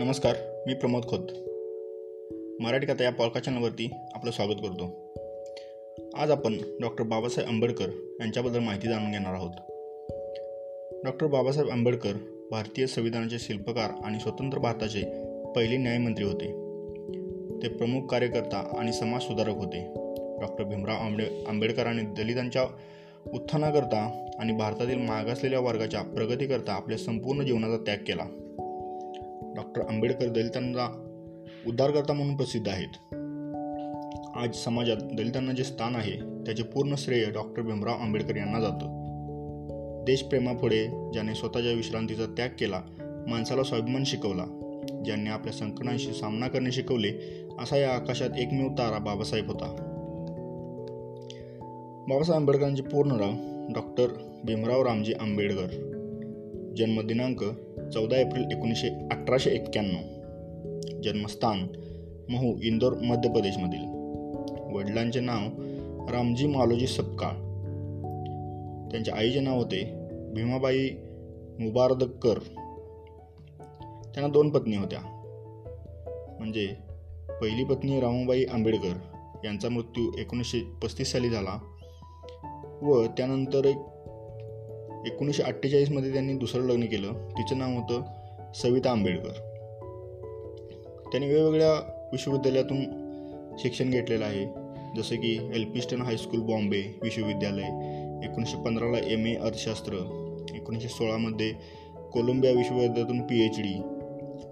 नमस्कार मी प्रमोद खोत. मराठी कथा या पॉडकास्ट चॅनलवरती आपलं स्वागत करतो. आज आपण डॉक्टर बाबासाहेब आंबेडकर यांच्याबद्दल माहिती जाणून घेणार आहोत. डॉक्टर बाबासाहेब आंबेडकर भारतीय संविधानाचे शिल्पकार आणि स्वतंत्र भारताचे पहिले न्यायमंत्री होते. ते प्रमुख कार्यकर्ता आणि समाजसुधारक होते. डॉक्टर भीमराव आंबे आंबेडकरांनी दलितांच्या उत्थानाकरता आणि भारतातील मागासलेल्या वर्गाच्या प्रगतीकरता आपल्या संपूर्ण जीवनाचा त्याग केला. डॉक्टर आंबेडकर दलितांना उद्धारकर्ता म्हणून प्रसिद्ध आहेत. आज समाजात दलितांना जे स्थान आहे त्याचे पूर्ण श्रेय डॉक्टर भीमराव आंबेडकर यांना जातं. देशप्रेमापुढे ज्याने स्वतःच्या विश्रांतीचा त्याग केला माणसाला स्वाभिमान शिकवला ज्यांनी आपल्या संकटांशी सामना करणे शिकवले असा या आकाशात एकमेव तारा बाबासाहेब होता. बाबासाहेब आंबेडकरांचे पूर्ण नाव डॉक्टर भीमराव रामजी आंबेडकर. जन्मदिनांक चौदा एप्रिल एकोणीसशे अठराशे एक्क्याण्णव. जन्मस्थान महू इंदोर मध्य प्रदेशमधील. वडिलांचे नाव रामजी मालोजी सपकाळ. त्यांच्या आईचे नाव होते भीमाबाई मुबारदकर. त्यांना दोन पत्नी होत्या. म्हणजे पहिली पत्नी रामूबाई आंबेडकर. यांचा मृत्यू एकोणीसशे पस्तीस साली झाला व त्यानंतर एक एकोणीसशे अठ्ठेचाळीसमध्ये त्यांनी दुसरं लग्न केलं. तिचं नाव होतं सविता आंबेडकर. त्यांनी वेगवेगळ्या विश्वविद्यालयातून शिक्षण घेतलेलं आहे. जसं की एल्पिस्टन हायस्कूल बॉम्बे विश्वविद्यालय एकोणीसशे पंधराला एम ए अर्थशास्त्र एकोणीसशे सोळामध्ये कोलंबिया विश्वविद्यालयातून पी एच डी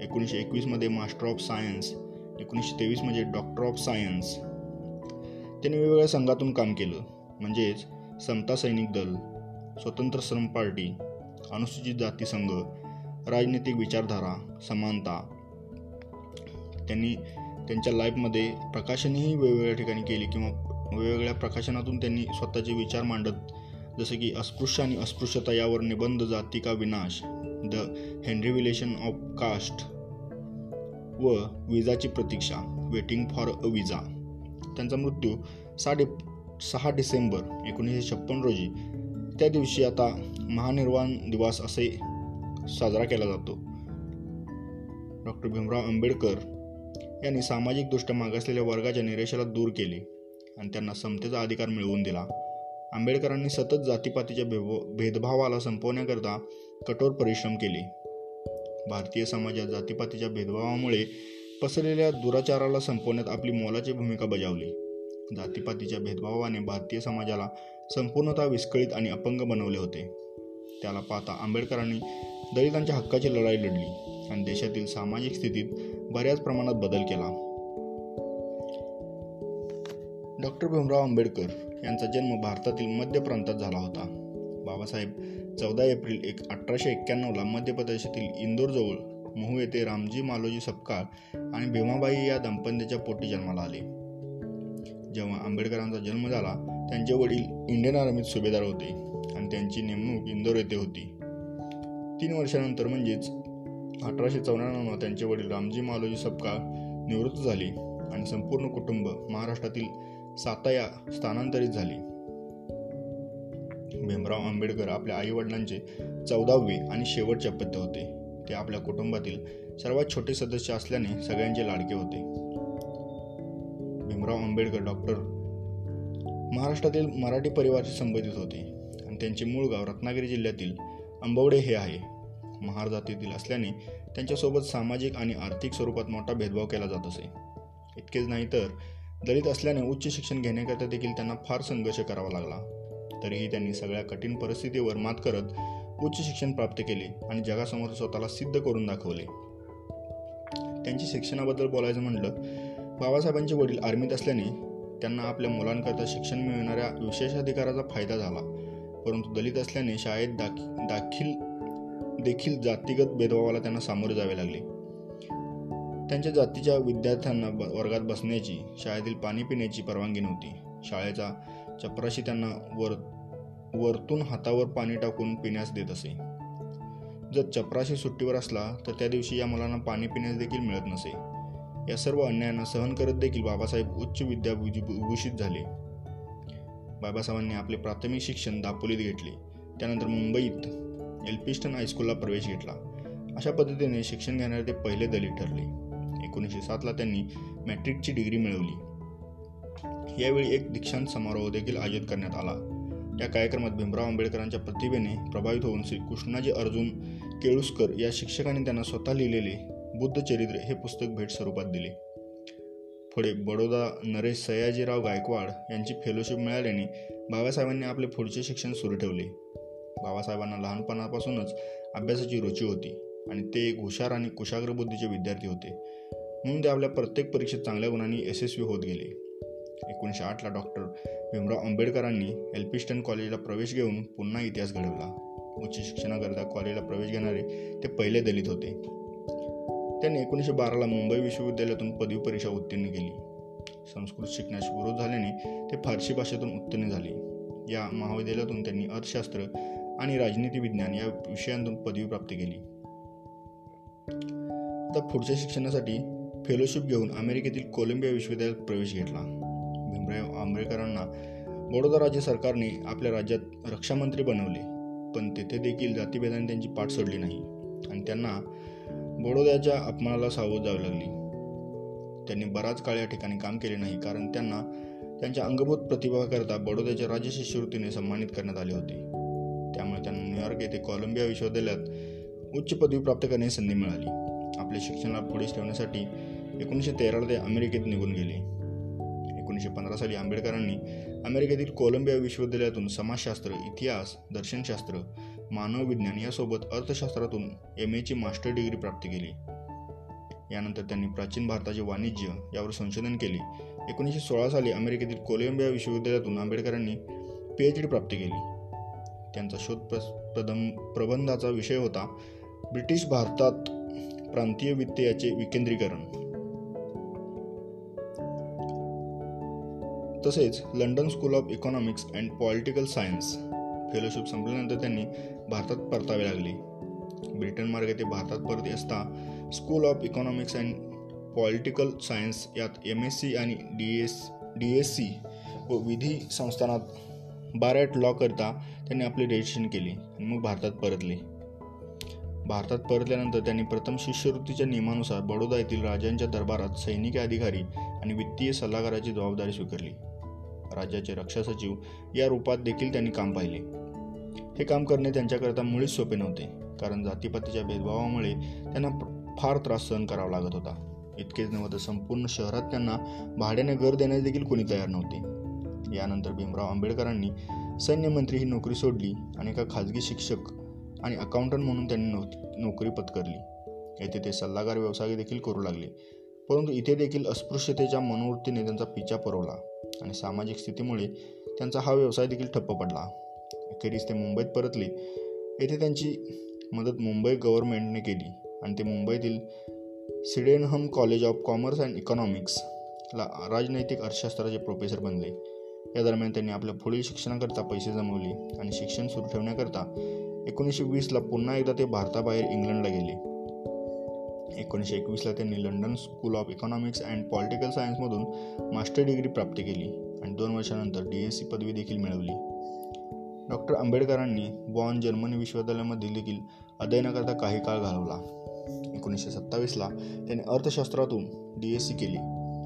एकोणीसशे एकवीसमध्ये मास्टर ऑफ सायन्स एकोणीसशे तेवीसमध्ये डॉक्टर ऑफ सायन्स. त्यांनी वेगवेगळ्या संघातून काम केलं. म्हणजेच समता सैनिक दल स्वतंत्र श्रम पार्टी अनुसूचित जाती संघ राजनैतिक विचारधारा समानता. त्यांनी त्यांच्या लाईफमध्ये प्रकाशनही वेगवेगळ्या ठिकाणी केली किंवा वेगवेगळ्या प्रकाशनातून त्यांनी स्वतःचे विचार मांडत जसे की अस्पृश्य आणि अस्पृश्यता यावर निबंध जाती का विनाश the annihilation of caste व विजाची प्रतीक्षा वेटिंग फॉर अ विजा त्यांचा मृत्यू साडे सहा डिसेंबर एकोणीसशे छप्पन रोजी त्या दिवशी आता महानिर्वाण दिवस असे साजरा केला जातो. डॉक्टर भीमराव आंबेडकर यांनी सामाजिकदृष्ट्या मागासलेल्या वर्गाच्या निरेशाला दूर केले आणि त्यांना समतेचा अधिकार मिळवून दिला. आंबेडकरांनी सतत जातीपातीच्या भेदभावाला संपवण्याकरता कठोर परिश्रम केले. भारतीय समाजात जातीपातीच्या भेदभावामुळे पसरलेल्या दुराचाराला संपवण्यात आपली मोलाची भूमिका बजावली. जातीपातीच्या भेदभावाने भारतीय समाजाला संपूर्णतः विस्कळीत आणि अपंग बनवले होते. त्याला पाहता आंबेडकरांनी दलितांच्या हक्काची लढाई लढली आणि देशातील सामाजिक स्थितीत बऱ्याच प्रमाणात बदल केला. डॉक्टर भीमराव आंबेडकर यांचा जन्म भारतातील मध्य प्रांतात झाला होता. बाबासाहेब चौदा एप्रिल एक अठराशे एक्क्याण्णवला मध्य प्रदेशातील इंदोरजवळ महू येथे रामजी मालोजी सपकाळ आणि भीमाबाई या दंपतीच्या पोटी जन्माला आले. जेव्हा आंबेडकरांचा जन्म झाला त्यांचे वडील इंडियन आर्मीत सुभेदार होते आणि त्यांची नेमणूक इंदोर येथे होती. तीन वर्षानंतर म्हणजेच अठराशे चौऱ्याण्णव त्यांचे वडील रामजी मालोजी सपकाळ निवृत्त झाले आणि संपूर्ण कुटुंब महाराष्ट्रातील साताया स्थानांतरित झाले. भीमराव आंबेडकर आपल्या आई वडिलांचे चौदावे आणि शेवटचे अपत्य होते. ते आपल्या कुटुंबातील सर्वात छोटे सदस्य असल्याने सगळ्यांचे लाडके होते. भीमराव आंबेडकर डॉक्टर. महाराष्ट्रातील मराठी परिवाराशी संबंधित होते आणि त्यांचे मूळ गाव रत्नागिरी जिल्ह्यातील आंबवडे हे आहे. महार जातीतील असल्याने त्यांच्यासोबत सामाजिक आणि आर्थिक स्वरूपात मोठा भेदभाव केला जात असे. इतकेच नाही तर दलित असल्याने उच्च शिक्षण घेण्याकरता देखील त्यांना फार संघर्ष करावा लागला. तरीही त्यांनी सगळ्या कठीण परिस्थितीवर मात करत उच्च शिक्षण प्राप्त केले आणि जगासमोर स्वतःला सिद्ध करून दाखवले. त्यांची शिक्षणाबद्दल बोलायचं म्हटलं बाबासाहेबांचे वडील आर्मीत असल्याने त्यांना आपल्या मुलांकरता शिक्षण मिळणाऱ्या विशेषाधिकाराचा फायदा झाला. परंतु दलित असल्याने शाळेत दाखी दाखील देखील जातीगत भेदभावाला त्यांना सामोरे जावे लागले. त्यांच्या जातीच्या विद्यार्थ्यांना वर्गात बसण्याची शाळेतील पाणी पिण्याची परवानगी नव्हती. शाळेचा चपराशी त्यांना वर वरतून हातावर पाणी टाकून पिण्यास देत असे. जर चपराशी सुट्टीवर असला तर त्या दिवशी या मुलांना पाणी पिण्यास देखील मिळत नसे. या सर्व अन्यायांना सहन करत देखील बाबासाहेब उच्च विद्या विभूषित झाले. बाबासाहेबांनी आपले प्राथमिक शिक्षण दापोलीत घेतले. त्यानंतर मुंबईत एल्पिस्टन हायस्कूलला प्रवेश घेतला. अशा पद्धतीने शिक्षण घेणारे ते पहिले दलित ठरले. एकोणीसशे सातला त्यांनी मॅट्रिकची डिग्री मिळवली. यावेळी एक दीक्षांत समारोह देखील आयोजित करण्यात आला. या कार्यक्रमात भीमराव आंबेडकरांच्या प्रतिभेने प्रभावित होऊन श्री कृष्णाजी अर्जुन केळुसकर या शिक्षकांनी त्यांना स्वतः लिहिलेले बुद्ध चरित्र हे पुस्तक भेट स्वरूपात दिले. पुढे बडोदा नरेश सयाजीराव गायकवाड यांची फेलोशिप मिळाल्याने बाबासाहेबांनी आपले पुढचे शिक्षण सुरू ठेवले. बाबासाहेबांना लहानपणापासूनच अभ्यासाची रुची होती आणि ते एक हुशार आणि कुशाग्र बुद्धीचे विद्यार्थी होते. म्हणून ते आपल्या प्रत्येक परीक्षेत चांगल्या गुणांनी यशस्वी होत गेले. एकोणीसशे आठला डॉक्टर भीमराव आंबेडकरांनी एल्पिस्टन कॉलेजला प्रवेश घेऊन पुन्हा इतिहास घडवला. उच्च शिक्षणाकरिता कॉलेजला प्रवेश घेणारे ते पहिले दलित होते. त्यांनी एकोणीसशे बाराला मुंबई विश्वविद्यालयातून पदवी परीक्षा उत्तीर्ण केली. संस्कृत शिकण्यास विरोध झाल्याने ते फारसी भाषेतून उत्तीर्ण झाले. या महाविद्यालयातून त्यांनी अर्थशास्त्र आणि राजनीती विज्ञान या विषयांतून पदवी प्राप्त केली. आता पुढच्या शिक्षणासाठी फेलोशिप घेऊन अमेरिकेतील कोलंबिया विश्वविद्यालयात प्रवेश घेतला. भीमराव आंबेडकरांना बडोदा राज्य सरकारने आपल्या राज्यात रक्षामंत्री बनवले पण तेथे देखील जातीभेदाने त्यांची पाठ सोडली नाही. आणि त्यांना बडोद्याच्या अपमानाला सावध जावे लागली. त्यांनी बराच काळ या ठिकाणी काम केले नाही कारण त्यांना त्यांच्या अंगभूत प्रतिभाकरता बडोद्याच्या राज्य शिष्यवृत्तीने सन्मानित करण्यात आले होते. त्यामुळे त्यांना न्यूयॉर्क येथे कोलंबिया विश्वविद्यालयात उच्च पदवी प्राप्त करण्याची संधी मिळाली. आपल्या शिक्षणाला पुढे ठेवण्यासाठी एकोणीसशे तेराला ते अमेरिकेत निघून गेले. एकोणीसशे पंधरा साली आंबेडकरांनी अमेरिकेतील कोलंबिया विश्वविद्यालयातून समाजशास्त्र इतिहास दर्शनशास्त्र मानव विज्ञान यासोबत अर्थशास्त्रातून एम एची मास्टर डिग्री प्राप्त केली. यानंतर त्यांनी प्राचीन भारताचे वाणिज्य यावर संशोधन केले. एकोणीसशे सोळा साली अमेरिकेतील कोलंबिया विश्वविद्यालयातून आंबेडकरांनी पी एच डी प्राप्त केली. त्यांचा शोध प्रदम प्रबंधाचा विषय होता ब्रिटिश भारतात प्रांतीय वित्त याचे विकेंद्रीकरण. तसेच London school of economics and political science fellowship संपल्यानंतर त्यांनी भारतात परतावे लागले. ब्रिटन मार्गे ते भारतात परत असता school of economics and political science यात एम एस सी आणि D S D S C व विधी संस्थानात बारॅट लॉ करता त्यांनी आपले रजिस्ट्रेशन केले आणि मग भारतात परतले. भारतात परतल्यानंतर त्यांनी प्रथम शिष्यवृत्तीच्या नियमानुसार बडोदा येथील राजांच्या दरबारात सैनिक अधिकारी आणि वित्तीय सल्लागाराची जबाबदारी स्वीकारली. राज्याचे रक्षा सचिव या रूपात देखील त्यांनी काम पाहिले. हे काम करणे त्यांच्याकरता मुळीच सोपे नव्हते. कारण जातीपातीच्या भेदभावामुळे त्यांना फार त्रास सहन करावा लागत होता. इतकेच नव्हे तर संपूर्ण शहरात त्यांना भाड्याने घर देण्यास देखील कोणी तयार नव्हते. यानंतर भीमराव आंबेडकरांनी सैन्यमंत्री ही नोकरी सोडली आणि एका खाजगी शिक्षक आणि अकाउंटंट म्हणून त्यांनी नो नोकरी पत्करली. येथे ते सल्लागार व्यवसाय देखील करू लागले. परंतु इथे देखील अस्पृश्यतेच्या मनोवृत्तीने त्यांचा पिछा पुरवला आणि सामाजिक स्थितीमुळे त्यांचा हा व्यवसाय देखील ठप्प पडला. अखेरीस ते मुंबईत परतले. येथे त्यांची मदत मुंबई गव्हर्नमेंटने केली आणि ते मुंबईतील Sydenham college of commerce and इकॉनॉमिक्सला राजनैतिक अर्थशास्त्राचे प्रोफेसर बनले. या दरम्यान त्यांनी आपल्या पुढील शिक्षणाकरता पैसे जमवले आणि शिक्षण सुरू ठेवण्याकरता एकोणीसशे वीसला पुन्हा एकदा ते भारताबाहेर इंग्लंडला गेले. एकोणीसशे एकवीसला त्यांनी London school of economics and political सायन्समधून master degree प्राप्त केली आणि दोन वर्षानंतर डी एस सी पदवी देखील मिळवली. डॉक्टर आंबेडकरांनी बॉन जर्मनी विश्वविद्यालयामध्ये देखील अध्ययनाकरता काही काळ घालवला. एकोणीसशे सत्तावीसला त्यांनी अर्थशास्त्रातून डी एस सी केली.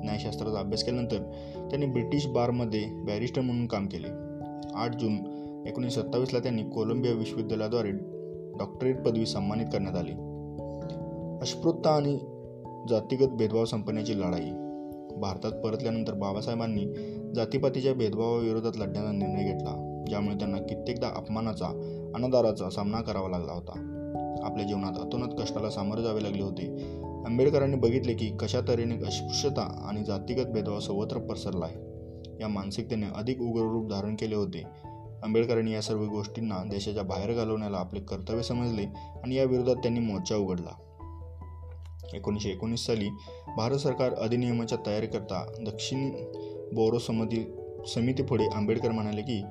न्यायशास्त्राचा अभ्यास केल्यानंतर त्यांनी ब्रिटिश बारमध्ये बॅरिस्टर म्हणून काम केले. आठ जून एकोणीसशे सत्तावीसला त्यांनी कोलंबिया विश्वविद्यालयाद्वारे डॉक्टरेट पदवी सन्मानित करण्यात आली. अस्पृतता आणि जातीगत भेदभाव संपण्याची लढाई. भारतात परतल्यानंतर बाबासाहेबांनी जातीपातीच्या भेदभावाविरोधात लढण्याचा निर्णय घेतला. ज्यामुळे त्यांना कित्येकदा अपमानाचा अनादाराचा सामना करावा लागला होता. आपल्या जीवनात अतोनात कष्टाला सामोरे जावे लागले होते. आंबेडकरांनी बघितले की कशा तऱ्हेने अस्पृश्यता आणि जातीगत भेदभाव सर्वत्र पसरला आहे. या मानसिकतेने अधिक उग्र रूप धारण केले होते. आंबेडकरांनी या सर्व गोष्टींना देशाच्या बाहेर घालवण्याला आपले कर्तव्य समजले आणि या विरोधात त्यांनी मोर्चा उघडला. एकोणीसशे एकोणीस साली भारत सरकार अधिनियमाच्या तयारीकरता दक्षिण बोरो समिती समितीपुढे आंबेडकर म्हणाले की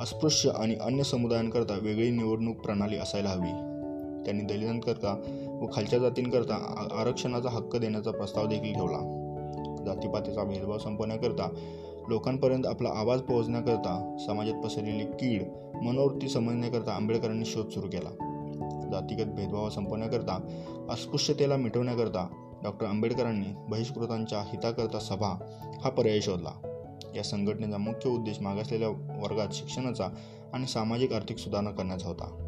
अस्पृश्य आणि अन्य समुदायांकरता वेगळी निवडणूक प्रणाली असायला हवी. त्यांनी दलितांकरता व खालच्या जातींकरता आरक्षणाचा हक्क देण्याचा प्रस्ताव देखील ठेवला. जातीपातीचा भेदभाव संपवण्याकरता लोकांपर्यंत आपला आवाज पोहोचण्याकरता समाजात पसरलेली कीड मनोवृत्ती समजण्याकरता आंबेडकरांनी शोध सुरू केला. जातीगत भेदभाव संपवण्याकरता अस्पृश्यतेला मिटवण्याकरता डॉक्टर आंबेडकरांनी बहिष्कृतांच्या हिताकरता सभा हा पर्याय शोधला. या संघटनेचा मुख्य उद्देश मागासलेल्या वर्गात शिक्षणाचा आणि सामाजिक आर्थिक सुधारणा करण्याचा होता.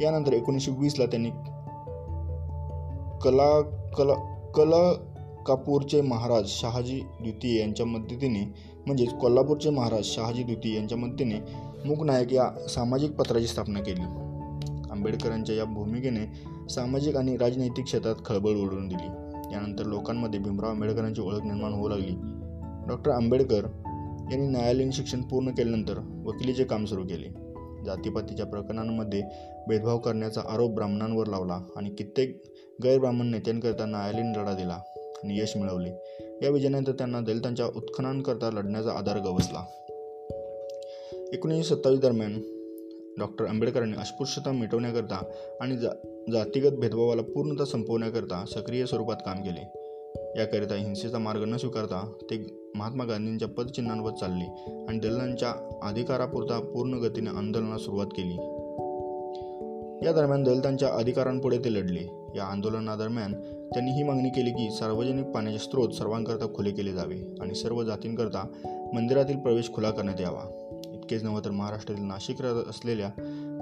यानंतर एकोणीसशे वीसला त्यांनी कला कला कला कापूरचे महाराज शहाजी द्वितीय यांच्या मदतीने म्हणजेच कोल्हापूरचे महाराज शहाजी द्वितीय यांच्या मदतीने मूकनायक या सामाजिक पत्राची स्थापना केली. आंबेडकरांच्या या भूमिकेने सामाजिक आणि राजनैतिक क्षेत्रात खळबळ उडवून दिली. यानंतर लोकांमध्ये भीमराव आंबेडकरांची ओळख निर्माण होऊ लागली. डॉक्टर आंबेडकर यांनी न्यायालयीन शिक्षण पूर्ण केल्यानंतर वकिलीचे काम सुरू केले. जातीपातीच्या प्रकरणांमध्ये भेदभाव करण्याचा आरोप ब्राह्मणांवर लावला आणि कित्येक गैरब्राह्मण नेत्यांकरिता न्यायालयीन लढा दिला आणि यश मिळवले. या विजयानंतर त्यांना दलितांच्या उत्खननांकरता लढण्याचा आधार गवसला. एकोणीसशे सत्तावीस दरम्यान डॉक्टर आंबेडकरांनी अस्पृश्यता मिटवण्याकरता आणि जा जातीगत भेदभावाला पूर्णतः संपवण्याकरता सक्रिय स्वरूपात काम केले. याकरिता हिंसेचा मार्ग न स्वीकारता ते महात्मा गांधींच्या पदचिन्हांवर चालले आणि दलितांच्या अधिकारापुरता पूर्ण गतीने आंदोलनास सुरुवात केली. या दरम्यान दलितांच्या अधिकारांपुढे ते लढले. या आंदोलनादरम्यान त्यांनी ही मागणी केली की सार्वजनिक पाण्याचे स्रोत सर्वांकरता खुले केले जावे आणि सर्व जातींकरता मंदिरातील प्रवेश खुला करण्यात यावा. इतकेच नव्हे तर महाराष्ट्रातील नाशिक असलेल्या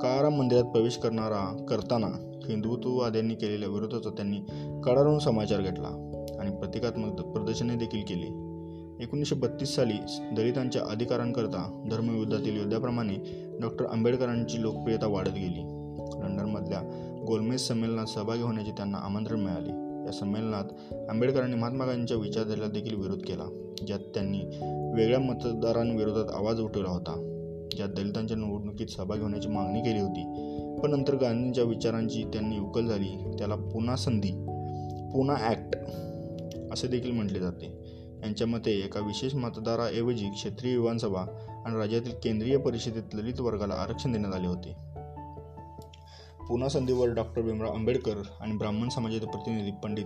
काळाराम मंदिरात प्रवेश करणारा करताना हिंदुत्ववाद्यांनी केलेल्या विरोधाचा त्यांनी कडाडून समाचार घेतला. प्रतिकात्मक प्रदर्शने देखील केली. एकोणीसशे बत्तीस साली दलितांच्या अधिकारांकरता धर्मयुद्धातील योद्ध्याप्रमाणे डॉक्टर आंबेडकरांची लोकप्रियता वाढत गेली. लंडनमधल्या गोलमेज संमेलनात सहभागी होण्याचे त्यांना आमंत्रण मिळाले. या संमेलनात आंबेडकरांनी महात्मा गांधींच्या विचारधारेला देखील विरोध केला ज्यात त्यांनी वेगळ्या मतदारांविरोधात आवाज उठवला होता. ज्यात दलितांच्या निवडणुकीत सहभागी होण्याची मागणी केली होती. पण नंतर गांधींच्या विचारांची त्यांनी उकल झाली. त्याला पुन्हा संधी पुन्हा ॲक्ट असे देखील म्हटले जाते. यांच्या मते एका विशेष मतदाराऐवजी क्षेत्रीय विधानसभा आणि राज्यातील केंद्रीय परिषदेत दलित वर्गाला आरक्षण देण्यात आले होते. पुन्हा संधीवर डॉक्टर भीमराव आंबेडकर आणि ब्राह्मण समाजाचे प्रतिनिधी पंडित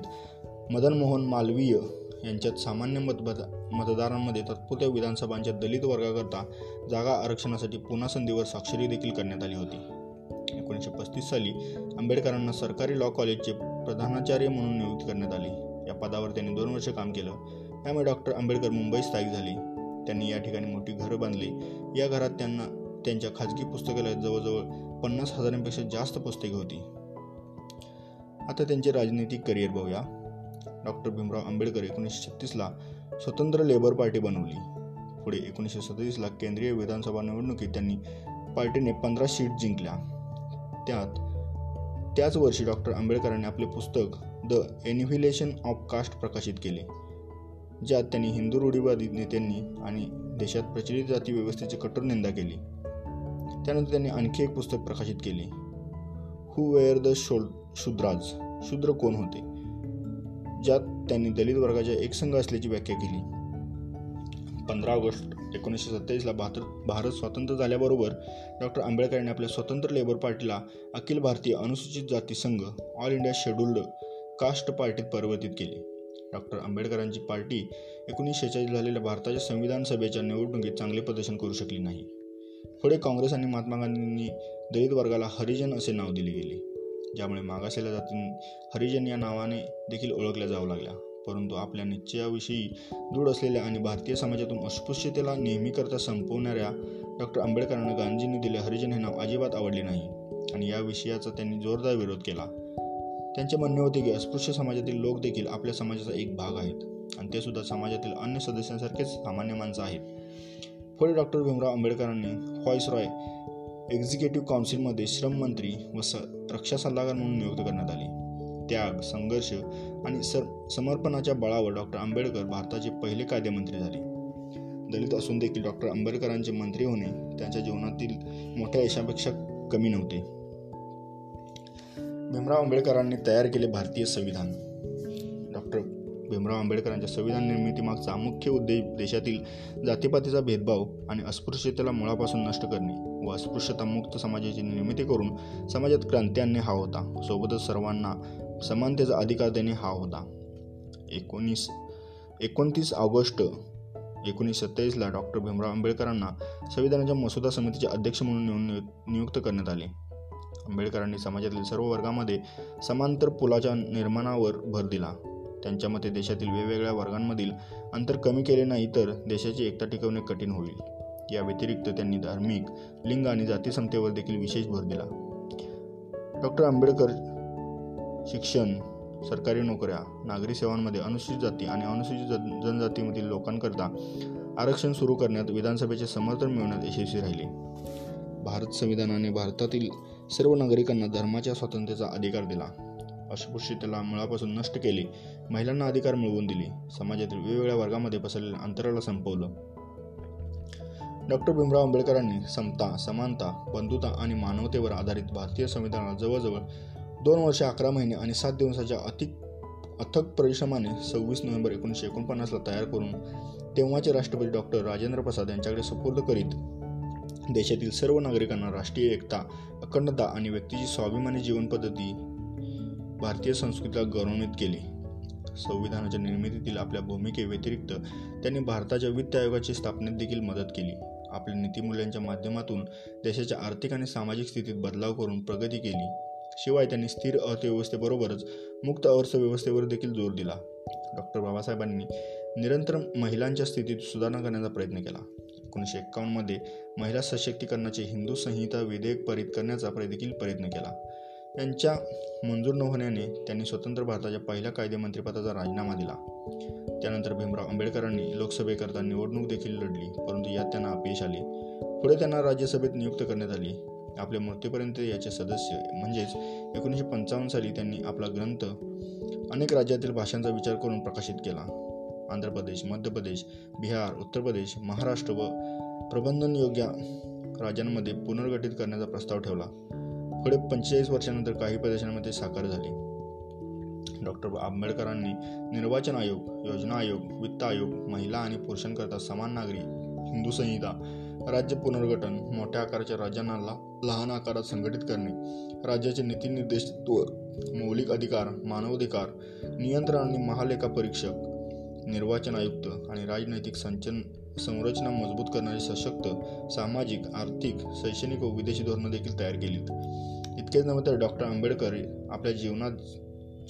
मदन मोहन मालवीय यांच्यात सामान्य मतदार मतदारांमध्ये तात्पुरत्या विधानसभांच्या दलित वर्गाकरता जागा आरक्षणासाठी पुन्हा संधीवर स्वाक्षरी देखील करण्यात आली होती. एकोणीसशे पस्तीस साली आंबेडकरांना सरकारी लॉ कॉलेजचे प्रधानाचार्य म्हणून नियुक्ती करण्यात आली. या पदावर त्यांनी दोन वर्ष काम केलं. त्यामुळे डॉक्टर आंबेडकर मुंबईत स्थायिक झाली. त्यांनी या ठिकाणी मोठी घरं बांधली. या घरात त्यांना त्यांच्या खाजगी पुस्तकालयात जवळजवळ पन्नास हजारांपेक्षा जास्त पुस्तके होती. आता त्यांचे राजनैतिक करिअर बघूया. डॉक्टर भीमराव आंबेडकर एकोणीसशे छत्तीसला स्वतंत्र लेबर पार्टी बनवली. पुढे एकोणीसशे सदतीसला केंद्रीय विधानसभा निवडणुकीत त्यांनी पार्टीने पंधरा सीट जिंकल्या. त्यात त्याच वर्षी डॉक्टर आंबेडकरांनी आपले पुस्तक द एनिव्हिलेशन ऑफ कास्ट प्रकाशित केले ज्यात त्यांनी हिंदू रूढीवादी नेत्यांनी आणि देशात प्रचलित जाती व्यवस्थेची कठोर निंदा केली. त्यानंतर त्यांनी आणखी एक पुस्तक प्रकाशित केले. हु वेअर द शोल शूद्राज? शूद्र कोण होते? ज्यात त्यांनी दलित वर्गाच्या एकसंघ असल्याची व्याख्या केली. पंधरा ऑगस्ट एकोणीसशे सत्तावीसला भारत भारत स्वतंत्र झाल्याबरोबर डॉक्टर आंबेडकर यांनी आपल्या स्वतंत्र लेबर पार्टीला अखिल भारतीय अनुसूचित जाती संघ ऑल इंडिया शेड्युल्ड कास्ट पार्टीत परिवर्तित केले. डॉक्टर आंबेडकरांची पार्टी एकोणीसशे शेहेचाळीस झालेल्या भारताच्या संविधान सभेच्या निवडणुकीत चांगले प्रदर्शन करू शकली नाही. पुढे काँग्रेस आणि महात्मा गांधींनी दलित वर्गाला हरिजन असे नाव दिले गेले ज्यामुळे मागासलेल्या जाती हरिजन या नावाने देखील ओळखल्या जाऊ लागल्या. परंतु आपल्या निश्चयाविषयी दृढ असलेल्या आणि भारतीय समाजातून अस्पृश्यतेला नेहमीकरता संपवणाऱ्या डॉक्टर आंबेडकरांना गांधींनी दिले हरिजन हे नाव अजिबात आवडले नाही आणि या विषयाचा त्यांनी जोरदार विरोध केला. त्यांचे म्हणणे होते की अस्पृश्य समाजातील लोक देखील आपल्या समाजाचा एक भाग आहेत. आणि ते सुद्धा समाजातील अन्य सदस्यांसारखेच सामान्य माणसं आहेत. पुढे डॉक्टर भीमराव आंबेडकरांनी व्हॉइस रॉय एक्झिक्युटिव्ह काउन्सिलमध्ये श्रम मंत्री व स रक्षा सल्लागार म्हणून नियुक्त करण्यात आली. त्याग संघर्ष आणि सर समर्पणाच्या बळावर डॉक्टर आंबेडकर भारताचे पहिले कायदेमंत्री झाले. दलित असून देखील डॉक्टर आंबेडकरांचे मंत्री होणे त्यांच्या जीवनातील मोठ्या यशापेक्षा कमी नव्हते. भीमराव आंबेडकरांनी तयार केले भारतीय संविधान. डॉक्टर भीमराव आंबेडकरांच्या संविधान निर्मितीमागचा मुख्य उद्देश देशातील जातीपातीचा भेदभाव आणि अस्पृश्यतेला मुळापासून नष्ट करणे व अस्पृश्यता मुक्त समाजाची निर्मिती करून समाजात क्रांती आणणे हा होता. सोबतच सर्वांना समानतेचा अधिकार देणे हा होता. एकोणीस एकोणतीस ऑगस्ट एकोणीसशे सत्तावीसला डॉक्टर भीमराव आंबेडकरांना संविधानाच्या मसुदा समितीचे अध्यक्ष म्हणून नियुक्त करण्यात आले. आंबेडकरांनी समाजातील सर्व वर्गामध्ये समांतर पुलाच्या निर्माणावर भर दिला. त्यांच्या मते देशातील वेगवेगळ्या वर्गांमधील अंतर कमी केले नाही तर देशाची एकता टिकवणे कठीण होईल. या व्यतिरिक्त त्यांनी धार्मिक लिंग आणि जातीसमतेवर देखील विशेष भर दिला. डॉक्टर आंबेडकर शिक्षण सरकारी नोकऱ्या नागरी सेवांमध्ये अनुसूचित जाती आणि अनुसूचित जनजातीमधील लोकांकरता आरक्षण सुरू करण्यात विधानसभेचे समर्थन मिळवण्यात यशस्वी राहिले. भारत संविधानाने भारतातील सर्व नागरिकांना धर्माच्या स्वातंत्र्याचा अधिकार दिला. अस्पृश्यतेला मुळापासून नष्ट केले. महिलांना अधिकार मिळवून दिली. समाजातील वेगवेगळ्या वर्गामध्ये पसरलेल्या अंतराला संपवलं. डॉक्टर भीमराव आंबेडकरांनी समता समानता बंधुता आणि मानवतेवर आधारित भारतीय संविधानाला जवळजवळ दोन वर्ष अकरा महिने आणि सात दिवसाच्या अतिक अथक परिश्रमाने सव्वीस नोव्हेंबर एकोणीसशे एकोणपन्नासला तयार करून तेव्हाचे राष्ट्रपती डॉक्टर राजेंद्र प्रसाद यांच्याकडे सुपूर्द करीत देशातील सर्व नागरिकांना राष्ट्रीय एकता अखंडता आणि व्यक्तीची स्वाभिमानी जीवनपद्धती भारतीय संस्कृतीला गौरवान्वित केली. संविधानाच्या निर्मितीतील आपल्या भूमिकेव्यतिरिक्त त्यांनी भारताच्या वित्त आयोगाची स्थापनेत देखील मदत केली. आपल्या नीतीमूल्यांच्या माध्यमातून देशाच्या आर्थिक आणि सामाजिक स्थितीत बदलाव करून प्रगती केली. शिवाय त्यांनी स्थिर अर्थव्यवस्थेबरोबरच मुक्त अर्थव्यवस्थेवर देखील जोर दिला. डॉक्टर बाबासाहेबांनी निरंतर महिलांच्या स्थितीत सुधारणा करण्याचा प्रयत्न केला. एकोणीसशे एक्कावन्नमध्ये महिला सशक्तीकरणाचे हिंदू संहिता विधेयक पारित करण्याचा देखील प्रयत्न केला. त्यांच्या मंजूर न होण्याने त्यांनी स्वतंत्र भारताच्या पहिल्या कायदेमंत्रीपदाचा राजीनामा दिला. त्यानंतर भीमराव आंबेडकरांनी लोकसभेकरता निवडणूक देखील लढली परंतु यात त्यांना अपयश आले. पुढे त्यांना राज्यसभेत नियुक्त करण्यात आली. आपल्या मृत्यूपर्यंत याचे सदस्य म्हणजेच एकोणीसशे पंचावन्न साली त्यांनी आपला ग्रंथ अनेक राज्यातील भाषांचा विचार करून प्रकाशित केला. आंध्र प्रदेश मध्य प्रदेश बिहार उत्तर प्रदेश महाराष्ट्र व प्रबंधन योग्य राज्यांमध्ये पुनर्गठित करण्याचा प्रस्ताव ठेवला. पुढे पंचेचाळीस वर्षानंतर काही प्रदेशांमध्ये साकार झाले. डॉक्टर आंबेडकरांनी निर्वाचन आयोग योजना आयोग वित्त आयोग महिला आणि पुरुषांकरता समान नागरी हिंदू संहिता राज्य पुनर्गठन मोठ्या आकाराच्या राज्यांना लहान आकारात संघटित करणे राज्याचे नीतीनिर्देशत्व मौलिक अधिकार मानवाधिकार नियंत्रण आणि महालेखा परीक्षक निर्वाचन आयुक्त आणि राजनैतिक संचन संरचना मजबूत करणारी सशक्त सामाजिक आर्थिक शैक्षणिक व विदेशी धोरणं देखील तयार केलीत. इतकेच नव्हे तर डॉक्टर आंबेडकर आपल्या जीवनात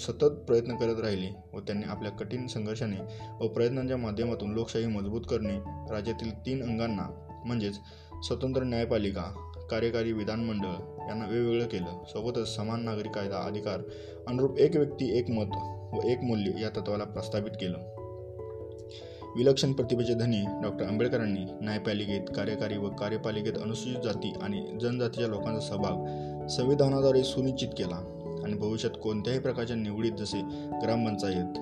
सतत प्रयत्न करत राहिले व त्यांनी आपल्या कठीण संघर्षाने व प्रयत्नांच्या माध्यमातून लोकशाही मजबूत करणे राज्यातील तीन अंगांना म्हणजेच स्वतंत्र न्यायपालिका कार्यकारी विधानमंडळ यांना वेगवेगळं केलं. सोबतच समान नागरिक कायदा अधिकार अनुरूप एक व्यक्ती एक मत व एक मूल्य या तत्वाला प्रस्थापित केलं. विलक्षण प्रतिभेचे धनी डॉक्टर आंबेडकरांनी न्यायपालिकेत कार्यकारी व कार्यपालिकेत अनुसूचित जाती आणि जनजातीच्या लोकांचा सहभाग संविधानाद्वारे सुनिश्चित केला. आणि भविष्यात कोणत्याही प्रकारच्या निवडीत जसे ग्रामपंचायत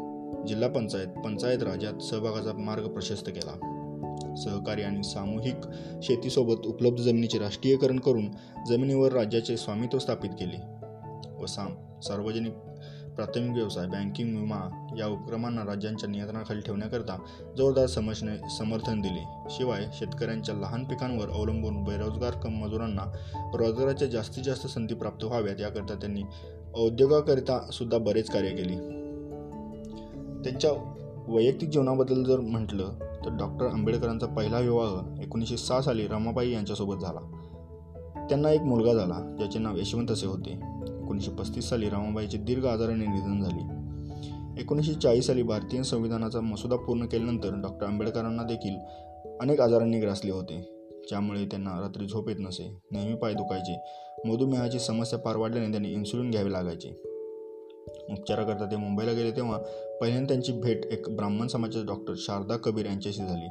जिल्हा पंचायत पंचायत राज्यात सहभागाचा मार्ग प्रशस्त केला. सहकारी आणि सामूहिक शेतीसोबत उपलब्ध जमिनीचे राष्ट्रीयकरण करून जमिनीवर राज्याचे स्वामित्व स्थापित केले व साम सार्वजनिक प्राथमिक व्यवसाय बँकिंग विमा या उपक्रमांना राज्यांच्या नियंत्रणाखाली ठेवण्याकरता जोरदार समजणे समर्थन दिले. शिवाय शेतकऱ्यांच्या लहान पिकांवर अवलंबून बेरोजगार कम मजुरांना रोजगाराच्या जास्तीत जास्त संधी प्राप्त व्हाव्यात याकरता त्यांनी औद्योगाकरिता सुद्धा बरेच कार्य केले. त्यांच्या वैयक्तिक जीवनाबद्दल जर म्हटलं तर डॉक्टर आंबेडकरांचा पहिला विवाह एकोणीसशे सहा साली रमाबाई यांच्यासोबत झाला. त्यांना एक मुलगा झाला ज्याचे नाव यशवंत असे होते. एकोणीसशे पस्तीस साली रमाबाईचे दीर्घ आजाराने निधन झाले. एकोणीसशे चाळीस साली भारतीय संविधानाचा मसुदा पूर्ण केल्यानंतर डॉक्टर आंबेडकरांना देखील अनेक आजारांनी ग्रासले होते ज्यामुळे त्यांना रात्री झोप येत नसे नेहमी पाय दुखायचे मधुमेहाची समस्या पार वाढल्याने त्यांनी इन्सुलिन घ्यावे लागायचे. उपचाराकरता ते मुंबईला गेले तेव्हा पहिल्यांदा त्यांची भेट एक ब्राह्मण समाजाचे डॉक्टर शारदा कबीर यांच्याशी झाली.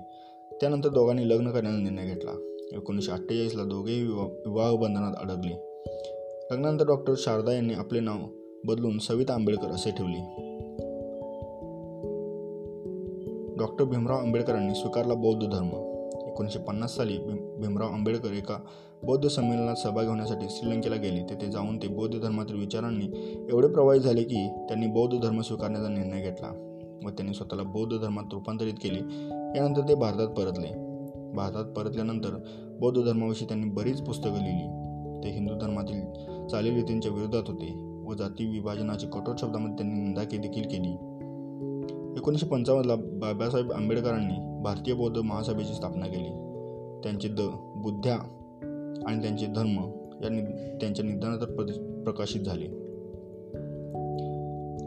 त्यानंतर दोघांनी लग्न करण्याचा निर्णय घेतला. एकोणीसशे अठ्ठेचाळीसला दोघेही विवाह विवाह बंधनात अडकले. लग्नानंतर डॉक्टर शारदा यांनी आपले नाव बदलून सविता आंबेडकर असे ठेवले. डॉक्टर भीमराव आंबेडकरांनी स्वीकारला बौद्ध धर्म. एकोणीसशे पन्नास साली भीमराव आंबेडकर एका बौद्ध संमेलनात सहभागी होण्यासाठी श्रीलंकेला गेले. तेथे जाऊन ते बौद्ध धर्मातील विचारांनी एवढे प्रभावित झाले की त्यांनी बौद्ध धर्म स्वीकारण्याचा निर्णय घेतला व त्यांनी स्वतःला बौद्ध धर्मात रूपांतरित केले. यानंतर ते भारतात परतले. भारतात परतल्यानंतर बौद्ध धर्माविषयी त्यांनी बरीच पुस्तकं लिहिली. ते हिंदू धर्मातील चालीरीतींच्या विरोधात होते व जाती विभाजनाची कठोर शब्दामध्ये त्यांनी निंदा देखील केली. एकोणीसशे पंचावन्नला बाबासाहेब आंबेडकरांनी भारतीय बौद्ध महासभेची स्थापना केली. त्यांचे द बुद्ध्या आणि त्यांचे धर्म या नि त्यांच्या निधनानंतर प्रकाशित झाले.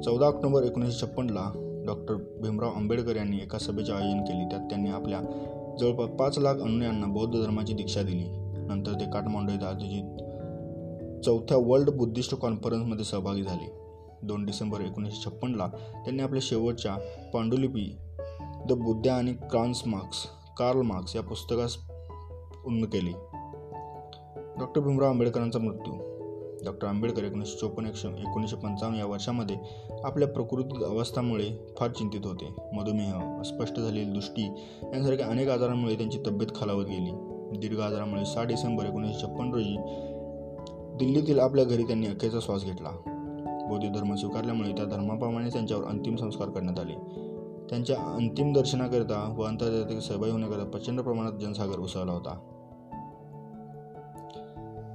चौदा ऑक्टोबर एकोणीसशे छप्पनला डॉक्टर भीमराव आंबेडकर यांनी एका सभेचे आयोजन केले. त्यात त्यांनी आपल्या जवळपास पाच लाख अनुयांना बौद्ध धर्माची दीक्षा दिली. नंतर ते काठमांडू येथे आयोजित चौथ्या वर्ल्ड बुद्धिस्ट कॉन्फरन्समध्ये सहभागी झाले. दोन डिसेंबर एकोणीसशे छप्पनला त्यांनी आपल्या शेवटच्या पांडुलिपी द बुद्ध्या आणि क्रान्स मार्क्स कार्ल मार्क्स या पुस्तकास उन्न केले. डॉक्टर भीमराव आंबेडकरांचा मृत्यू. डॉक्टर आंबेडकर एकोणीसशे चोपन्न एकशे एकोणीसशे पंचावन्न या वर्षामध्ये आपल्या प्रकृती अवस्थामुळे फार चिंतित होते. मधुमेह अस्पष्ट झालेली दृष्टी यांसारख्या अनेक आजारांमुळे त्यांची तब्येत खालावत गेली. दीर्घ आजारामुळे सहा डिसेंबर एकोणीसशे छप्पन रोजी दिल्लीतील आपल्या घरी त्यांनी अखेरचा श्वास घेतला. बौद्ध धर्म स्वीकारल्यामुळे त्या धर्माप्रमाणे त्यांच्यावर अंतिम संस्कार करण्यात आले. त्यांच्या अंतिम दर्शनाकरिता व अंतर्जातिक सहभागी होण्याकरिता प्रचंड प्रमाणात जनसागर उसळला होता.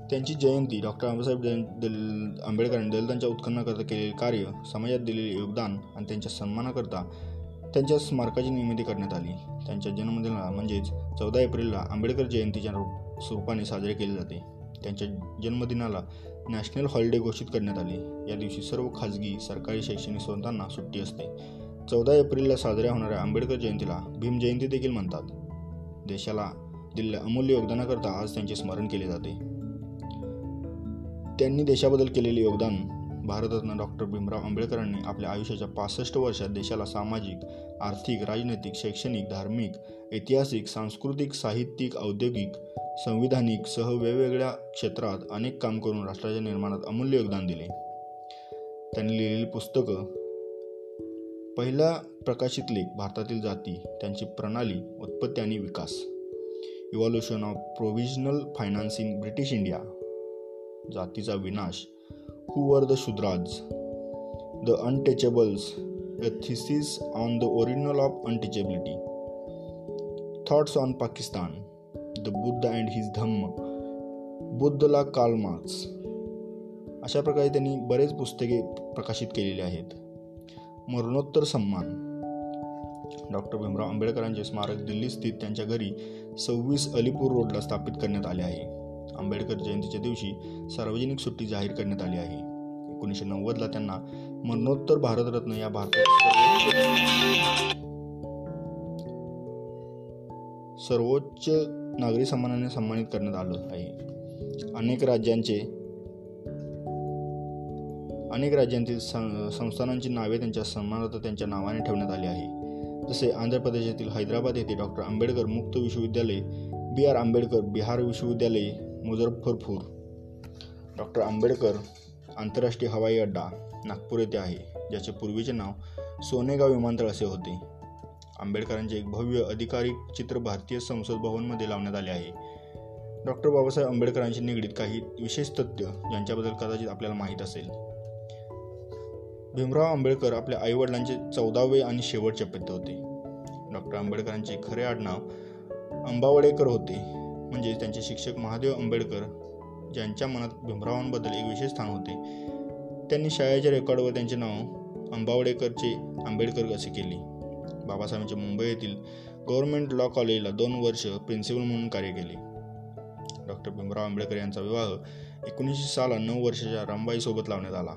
त्यांची जयंती डॉक्टर बाबासाहेब दल आंबेडकरांनी दलितांच्या उत्खननाकरता केलेले कार्य समाजात दिलेले योगदान आणि त्यांच्या सन्मानाकरता त्यांच्या स्मारकाची निर्मिती करण्यात आली. त्यांच्या जन्मदिनाला म्हणजेच चौदा एप्रिलला आंबेडकर जयंतीच्या स्वरूपाने साजरे केले जाते. त्यांच्या जन्मदिनाला नॅशनल हॉलिडे घोषित करण्यात आले. या दिवशी सर्व खाजगी सरकारी शैक्षणिक संस्थांना सुट्टी असते. चौदा एप्रिलला साजऱ्या होणाऱ्या आंबेडकर जयंतीला भीम जयंती देखील म्हणतात. देशाला दिलेल्या अमूल्य योगदानाकरता आज त्यांचे स्मरण केले जाते. त्यांनी देशाबद्दल केलेले योगदान भारतरत्न डॉक्टर भीमराव आंबेडकरांनी आपल्या आयुष्याच्या पासष्ट वर्षात देशाला सामाजिक आर्थिक राजनैतिक शैक्षणिक धार्मिक ऐतिहासिक सांस्कृतिक साहित्यिक औद्योगिक संविधानिक सह वेगवेगळ्या क्षेत्रात अनेक काम करून राष्ट्राच्या निर्माणात अमूल्य योगदान दिले. त्यांनी लिहिलेली पुस्तकं पहिला प्रकाशित लेख भारतातील जाती त्यांची प्रणाली उत्पत्ती आणि विकास evolution of provisional finance in British India जातीचा विनाश who were the Shudras the untouchables a thesis on the original of untouchability thoughts on Pakistan the Buddha and his Dhamma. बुद्धला Karl Marx अशा प्रकारे त्यांनी बरेच पुस्तके प्रकाशित केलेली आहेत. मरणोत्तर सन्मान. डॉक्टर भीमराव आंबेडकरांचे स्मारक दिल्ली स्थित त्यांच्या घरी सव्वीस अलीपूर रोडला स्थापित करण्यात आले आहे. आंबेडकर जयंतीच्या दिवशी सार्वजनिक सुट्टी जाहीर करण्यात आली आहे. एकोणीसशे नव्वदला त्यांना मरणोत्तर भारतरत्न या भारतात सर्वोच्च नागरी सन्मानाने सन्मानित करण्यात आलं आहे. अनेक राज्यांचे अनेक राज्यांतील संस्थानांची नावे त्यांच्या सन्मानार्थ त्यांच्या नावाने ठेवण्यात आली आहे. जसे आंध्र प्रदेशातील हैदराबाद येथे डॉक्टर आंबेडकर मुक्त विश्वविद्यालय बी आर आंबेडकर बिहार विश्वविद्यालय मुझफ्फरपूर डॉक्टर आंबेडकर आंतरराष्ट्रीय हवाई अड्डा नागपूर येथे आहे ज्याचे पूर्वीचे नाव सोनेगाव विमानतळ असे होते. आंबेडकरांचे एक भव्य अधिकारिक चित्र भारतीय संसद भवनमध्ये लावण्यात आले आहे. डॉक्टर बाबासाहेब आंबेडकरांशी निगडीत काही विशेष तथ्य ज्यांच्याबद्दल कदाचित आपल्याला माहीत असेल. भीमराव आंबेडकर आपल्या आईवडिलांचे चौदावे आणि शेवटचे पत्ते होते. डॉक्टर आंबेडकरांचे खरे आडनाव अंबावडेकर होते. म्हणजे त्यांचे शिक्षक महादेव आंबेडकर ज्यांच्या मनात भीमरावांबद्दल एक विशेष स्थान होते. त्यांनी शाळेच्या रेकॉर्डवर त्यांचे नाव अंबावडेकरचे आंबेडकर असे केले. बाबासाहेबांचे मुंबई येथील गव्हर्नमेंट लॉ कॉलेजला दोन वर्ष प्रिन्सिपल म्हणून कार्य केले. डॉक्टर भीमराव आंबेडकर यांचा विवाह एकोणीसशे साला नऊ वर्षाच्या रामबाईसोबत लावण्यात आला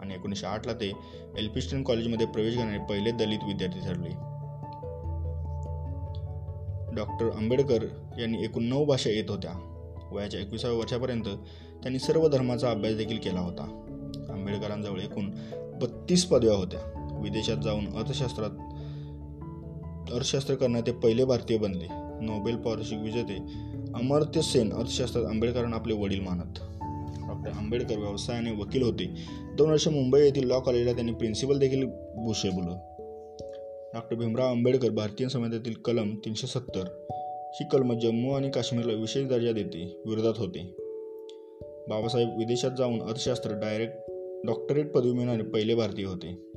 आणि एकोणीसशे आठला ते एल्पिस्टन कॉलेजमध्ये प्रवेश करणारे पहिले दलित विद्यार्थी ठरले. डॉक्टर आंबेडकर यांनी एकूण नऊ भाषा येत होत्या. वयाच्या एकविसाव्या वर्षापर्यंत त्यांनी सर्व धर्माचा अभ्यास देखील केला होता. आंबेडकरांजवळ एकूण बत्तीस पदव्या होत्या. विदेशात जाऊन अर्थशास्त्रात अर्थशास्त्र करण्यात ते पहिले भारतीय बनले. नोबेल पारितोषिक विजेते अमर्त्य सेन अर्थशास्त्रात आंबेडकरांना आपले वडील मानत. डॉक्टर आंबेडकर व्यवसायाने वकील होते. दोन वर्ष मुंबई येथील लॉ कॉलेजला त्यांनी प्रिन्सिपल देखील भूषवलं डॉक्टर भीमराव आंबेडकर भारतीय समाजातील कलम तीनशे सत्तर. ही कलम जम्मू आणि काश्मीरला विशेष दर्जा देते विरोधात होते. बाबासाहेब विदेशात जाऊन अर्थशास्त्र डायरेक्ट डॉक्टरेट पदवी मिळणारे पहिले भारतीय होते.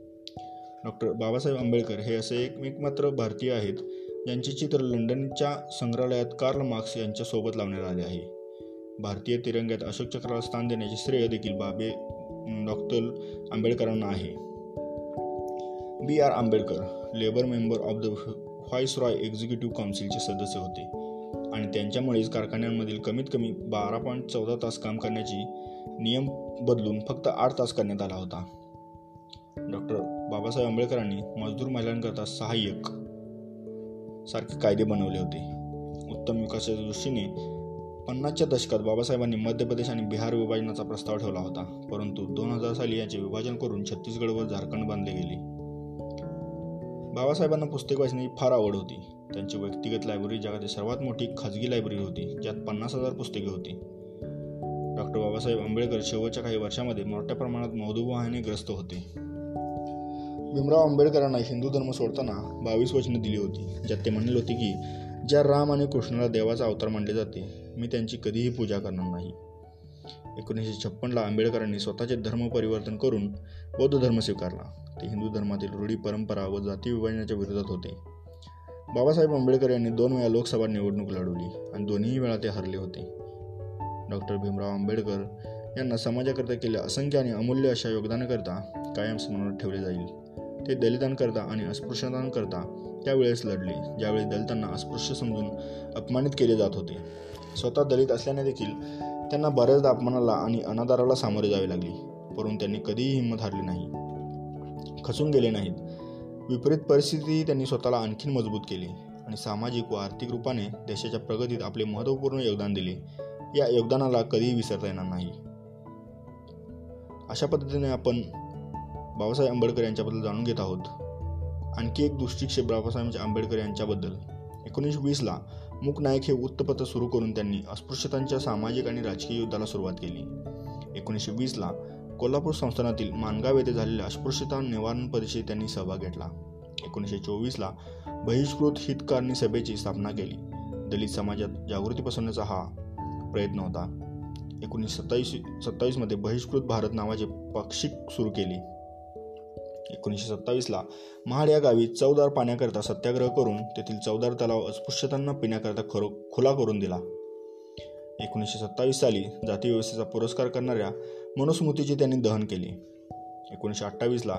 डॉक्टर बाबासाहेब आंबेडकर हे असे एक मात्र भारतीय आहेत ज्यांचे चित्र लंडनच्या संग्रहालयात कार्ल मार्क्स यांच्यासोबत लावण्यात आले आहे. भारतीय तिरंग्यात अशोक चक्राला स्थान देण्याचे श्रेय देखील बाबे डॉक्टर आंबेडकरांना आहे. B R Ambedkar labour member of the viceroy executive काउन्सिलचे सदस्य होते आणि त्यांच्यामुळेच कारखान्यांमधील कमीत कमी बारा पॉईंट चौदा तास काम करण्याची नियम बदलून फक्त आठ तास करण्यात आला होता. डॉक्टर बाबासाहेब आंबेडकरांनी मजदूर महिलांकरता सहाय्यक सारखे कायदे बनवले होते. उत्तम विकासाच्या दृष्टीने पन्नासच्या दशकात बाबासाहेबांनी मध्य प्रदेश आणि बिहार विभाजनाचा प्रस्ताव ठेवला होता. परंतु दोन हजार साली याचे विभाजन करून छत्तीसगड व झारखंड बांधले गेले. बाबासाहेबांना पुस्तक वाचण्याची फार आवड होती. त्यांची व्यक्तिगत लायब्ररी जगातील सर्वात मोठी खाजगी लायब्ररी होती ज्यात पन्नास हजार पुस्तके होती. डॉक्टर बाबासाहेब आंबेडकर शेवटच्या काही वर्षांमध्ये मोठ्या प्रमाणात मधुमेहाने ग्रस्त होते. भीमराव आंबेडकरांना हिंदू धर्म सोडताना बावीस वचनं दिली होती. ज्यात ते म्हणले होते की ज्या राम आणि कृष्णाला देवाचा अवतार मानले जाते मी त्यांची कधीही पूजा करणार नाही. एकोणीसशे छप्पनला आंबेडकरांनी स्वतःचे धर्म परिवर्तन करून बौद्ध धर्म स्वीकारला. ते हिंदू धर्मातील रूढी परंपरा व जाती विभाजनाच्या विरोधात होते. बाबासाहेब आंबेडकर यांनी दोन वेळा लोकसभा निवडणूक लढवली आणि दोन्ही वेळा ते हरले होते. डॉक्टर भीमराव आंबेडकर यांना समाजाकरता केल्या असंख्य आणि अमूल्य अशा योगदानाकरता कायम स्मरणात ठेवले जाईल. ते दलितांकरता आणि अस्पृश्यांकरता त्यावेळेस लढले ज्यावेळी दलितांना अस्पृश्य समजून अपमानित केले जात होते. स्वतः दलित असल्याने देखील त्यांना बऱ्याचदा अपमानाला आणि अनादाराला सामोरे जावे लागले परंतु त्यांनी कधीही हिंमत हारली नाही. खचून गेले नाहीत. विपरीत परिस्थितीही त्यांनी स्वतःला आणखीन मजबूत केली आणि सामाजिक व आर्थिक रूपाने देशाच्या प्रगतीत आपले महत्त्वपूर्ण योगदान दिले. या योगदानाला कधीही विसरता येणार नाही. अशा पद्धतीने आपण बाबासाहेब आंबेडकर यांच्याबद्दल जाणून घेत आहोत. आणखी एक दृष्टिक्षेप बाबासाहेब म्हणजे आंबेडकर यांच्याबद्दल. एकोणीसशे वीसला मूक नायक हे वृत्तपत्र सुरू करून त्यांनी अस्पृश्यतांच्या सामाजिक आणि राजकीय युद्धाला सुरुवात केली. एकोणीसशे वीसला कोल्हापूर संस्थानातील मानगाव येथे झालेल्या अस्पृश्यता निवारण परिषदेत त्यांनी सहभाग घेतला. एकोणीसशे चोवीसला बहिष्कृत हितकारणी सभेची स्थापना केली. दलित समाजात जागृती पसरण्याचा हा प्रयत्न होता. एकोणीसशे सत्तावीस सत्तावीसमध्ये बहिष्कृत भारत नावाचे पाक्षिक सुरू केले. एकोणीसशे सत्तावीसला महाड या गावी चौदार पाण्याकरता सत्याग्रह करून तेथील चौदार तलाव अस्पृश्यतांना पिण्याकरता खरो खुला करून दिला. एकोणीसशे सत्तावीस साली जाती व्यवस्थेचा पुरस्कार करणाऱ्या मनुस्मृतीचे त्यांनी दहन केले. एकोणीसशे अठ्ठावीसला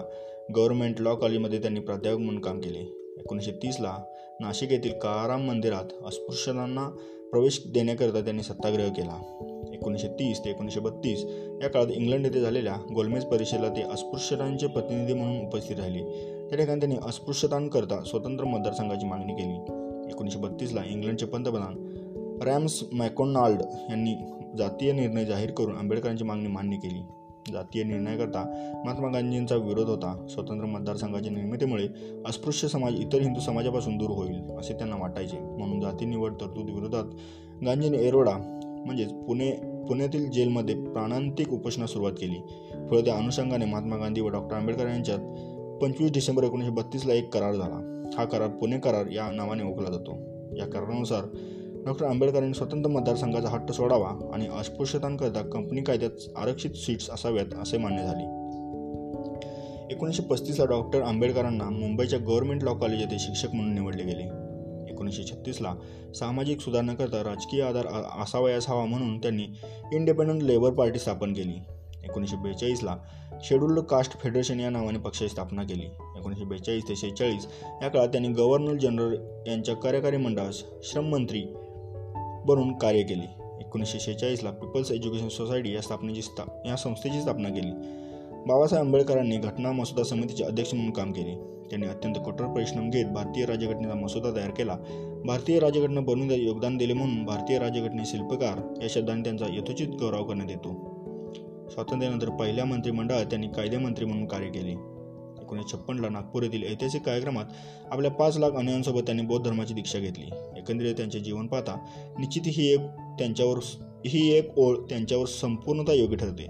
गव्हर्नमेंट लॉ कॉलेजमध्ये त्यांनी प्राध्यापक म्हणून काम केले. एकोणीसशे तीसला नाशिक येथील काराम मंदिरात अस्पृश्यांना प्रवेश देण्याकरिता त्यांनी सत्याग्रह केला. एकोणीसशे तीस ते एकोणीसशे बत्तीस. या काळात इंग्लंड येथे झालेल्या गोलमेज परिषदेला ते अस्पृश्यतांचे प्रतिनिधी म्हणून उपस्थित राहिले. त्या ठिकाणी त्यांनी अस्पृश्यतांकरता स्वतंत्र मतदारसंघाची मागणी केली. एकोणीसशे बत्तीसला इंग्लंडचे पंतप्रधान रॅम्स मॅकोनाल्ड यांनी जातीय निर्णय जाहीर करून आंबेडकरांची मागणी मान्य केली. जातीय निर्णयाकरता महात्मा गांधींचा विरोध होता. स्वतंत्र मतदारसंघाच्या निर्मितीमुळे अस्पृश्य समाज इतर हिंदू समाजापासून दूर होईल असे त्यांना वाटायचे. म्हणून जाती निवड तरतूद विरोधात गांधींनी एरोडा म्हणजेच पुणे पुण्यातील जेलमध्ये प्राणांतिक उपोषणा सुरुवात केली. पुढे त्या अनुषंगाने महात्मा गांधी व डॉक्टर आंबेडकर यांच्यात पंचवीस डिसेंबर एकोणीसशे बत्तीसला एक करार झाला. हा करार पुणे करार या नावाने ओळखला जातो. या करारानुसार डॉक्टर आंबेडकरांनी स्वतंत्र मतदारसंघाचा हट्ट सोडावा आणि अस्पृश्यतांकरता कंपनी कायद्यात आरक्षित सीट्स असाव्यात असे मान्य झाले. एकोणीसशे पस्तीसला डॉक्टर आंबेडकरांना मुंबईच्या गव्हर्नमेंट लॉ कॉलेज येथे शिक्षक म्हणून निवडले गेले. एकोणीसशे छत्तीसला सामाजिक सुधारणाकरता राजकीय आधार असावयास हवा म्हणून त्यांनी इंडिपेंडंट लेबर पार्टी स्थापन केली. एकोणीसशे बेचाळीसला शेड्युल्ड कास्ट फेडरेशन या नावाने पक्षाची स्थापना केली. एकोणीसशे बेचाळीस ते शेहेचाळीस या काळात त्यांनी गव्हर्नर जनरल यांच्या कार्यकारी मंडळास श्रममंत्री बनून कार्य केले. एकोणीसशे शेहेचाळीसला पीपल्स एज्युकेशन सोसायटी या स्थापनेची स्था या संस्थेची स्थापना केली. बाबासाहेब आंबेडकरांनी घटना मसुदा समितीचे अध्यक्ष म्हणून काम केले. त्यांनी अत्यंत कठोर परिश्रम घेत भारतीय राज्यघटनेचा मसुदा तयार केला. भारतीय राज्यघटना बनवून योगदान दिले म्हणून भारतीय राज्यघटने शिल्पकार या शब्दाने त्यांचा यथोचित गौरव करण्यात येतो. स्वातंत्र्यानंतर पहिल्या मंत्रिमंडळात त्यांनी कायदेमंत्री म्हणून कार्य केले. एकोणीसशे छप्पनला नागपूर येथील ऐतिहासिक कार्यक्रमात आपल्या पाच लाख अनुयांसोबत त्यांनी बौद्ध धर्माची दीक्षा घेतली. एकंदरीत त्यांचे जीवन पाहता निश्चित ही एक त्यांच्यावर ही एक ओळ त्यांच्यावर संपूर्णता योग्य ठरते.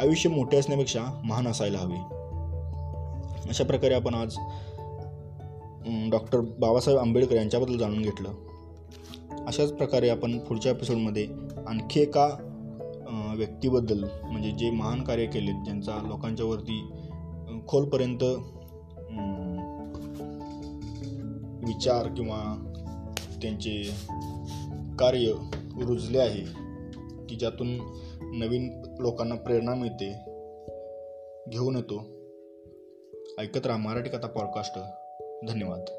आयुष्य मोठे असण्यापेक्षा महान असायला हवे. अशा प्रकारे आपण आज डॉक्टर बाबासाहेब आंबेडकर यांच्याबद्दल जाणून घेतलं. अशाच प्रकारे आपण पुढच्या एपिसोडमध्ये आणखी एका व्यक्तीबद्दल म्हणजे जे महान कार्य केले ज्यांचा लोकांच्यावरती खोलपर्यंत विचार किंवा त्यांचे कार्य रुजले आहे की ज्यातून नवीन लोकांना प्रेरणा मिळते घेऊन येतो. ऐकत राहा मराठी कथा पॉडकास्ट धन्यवाद.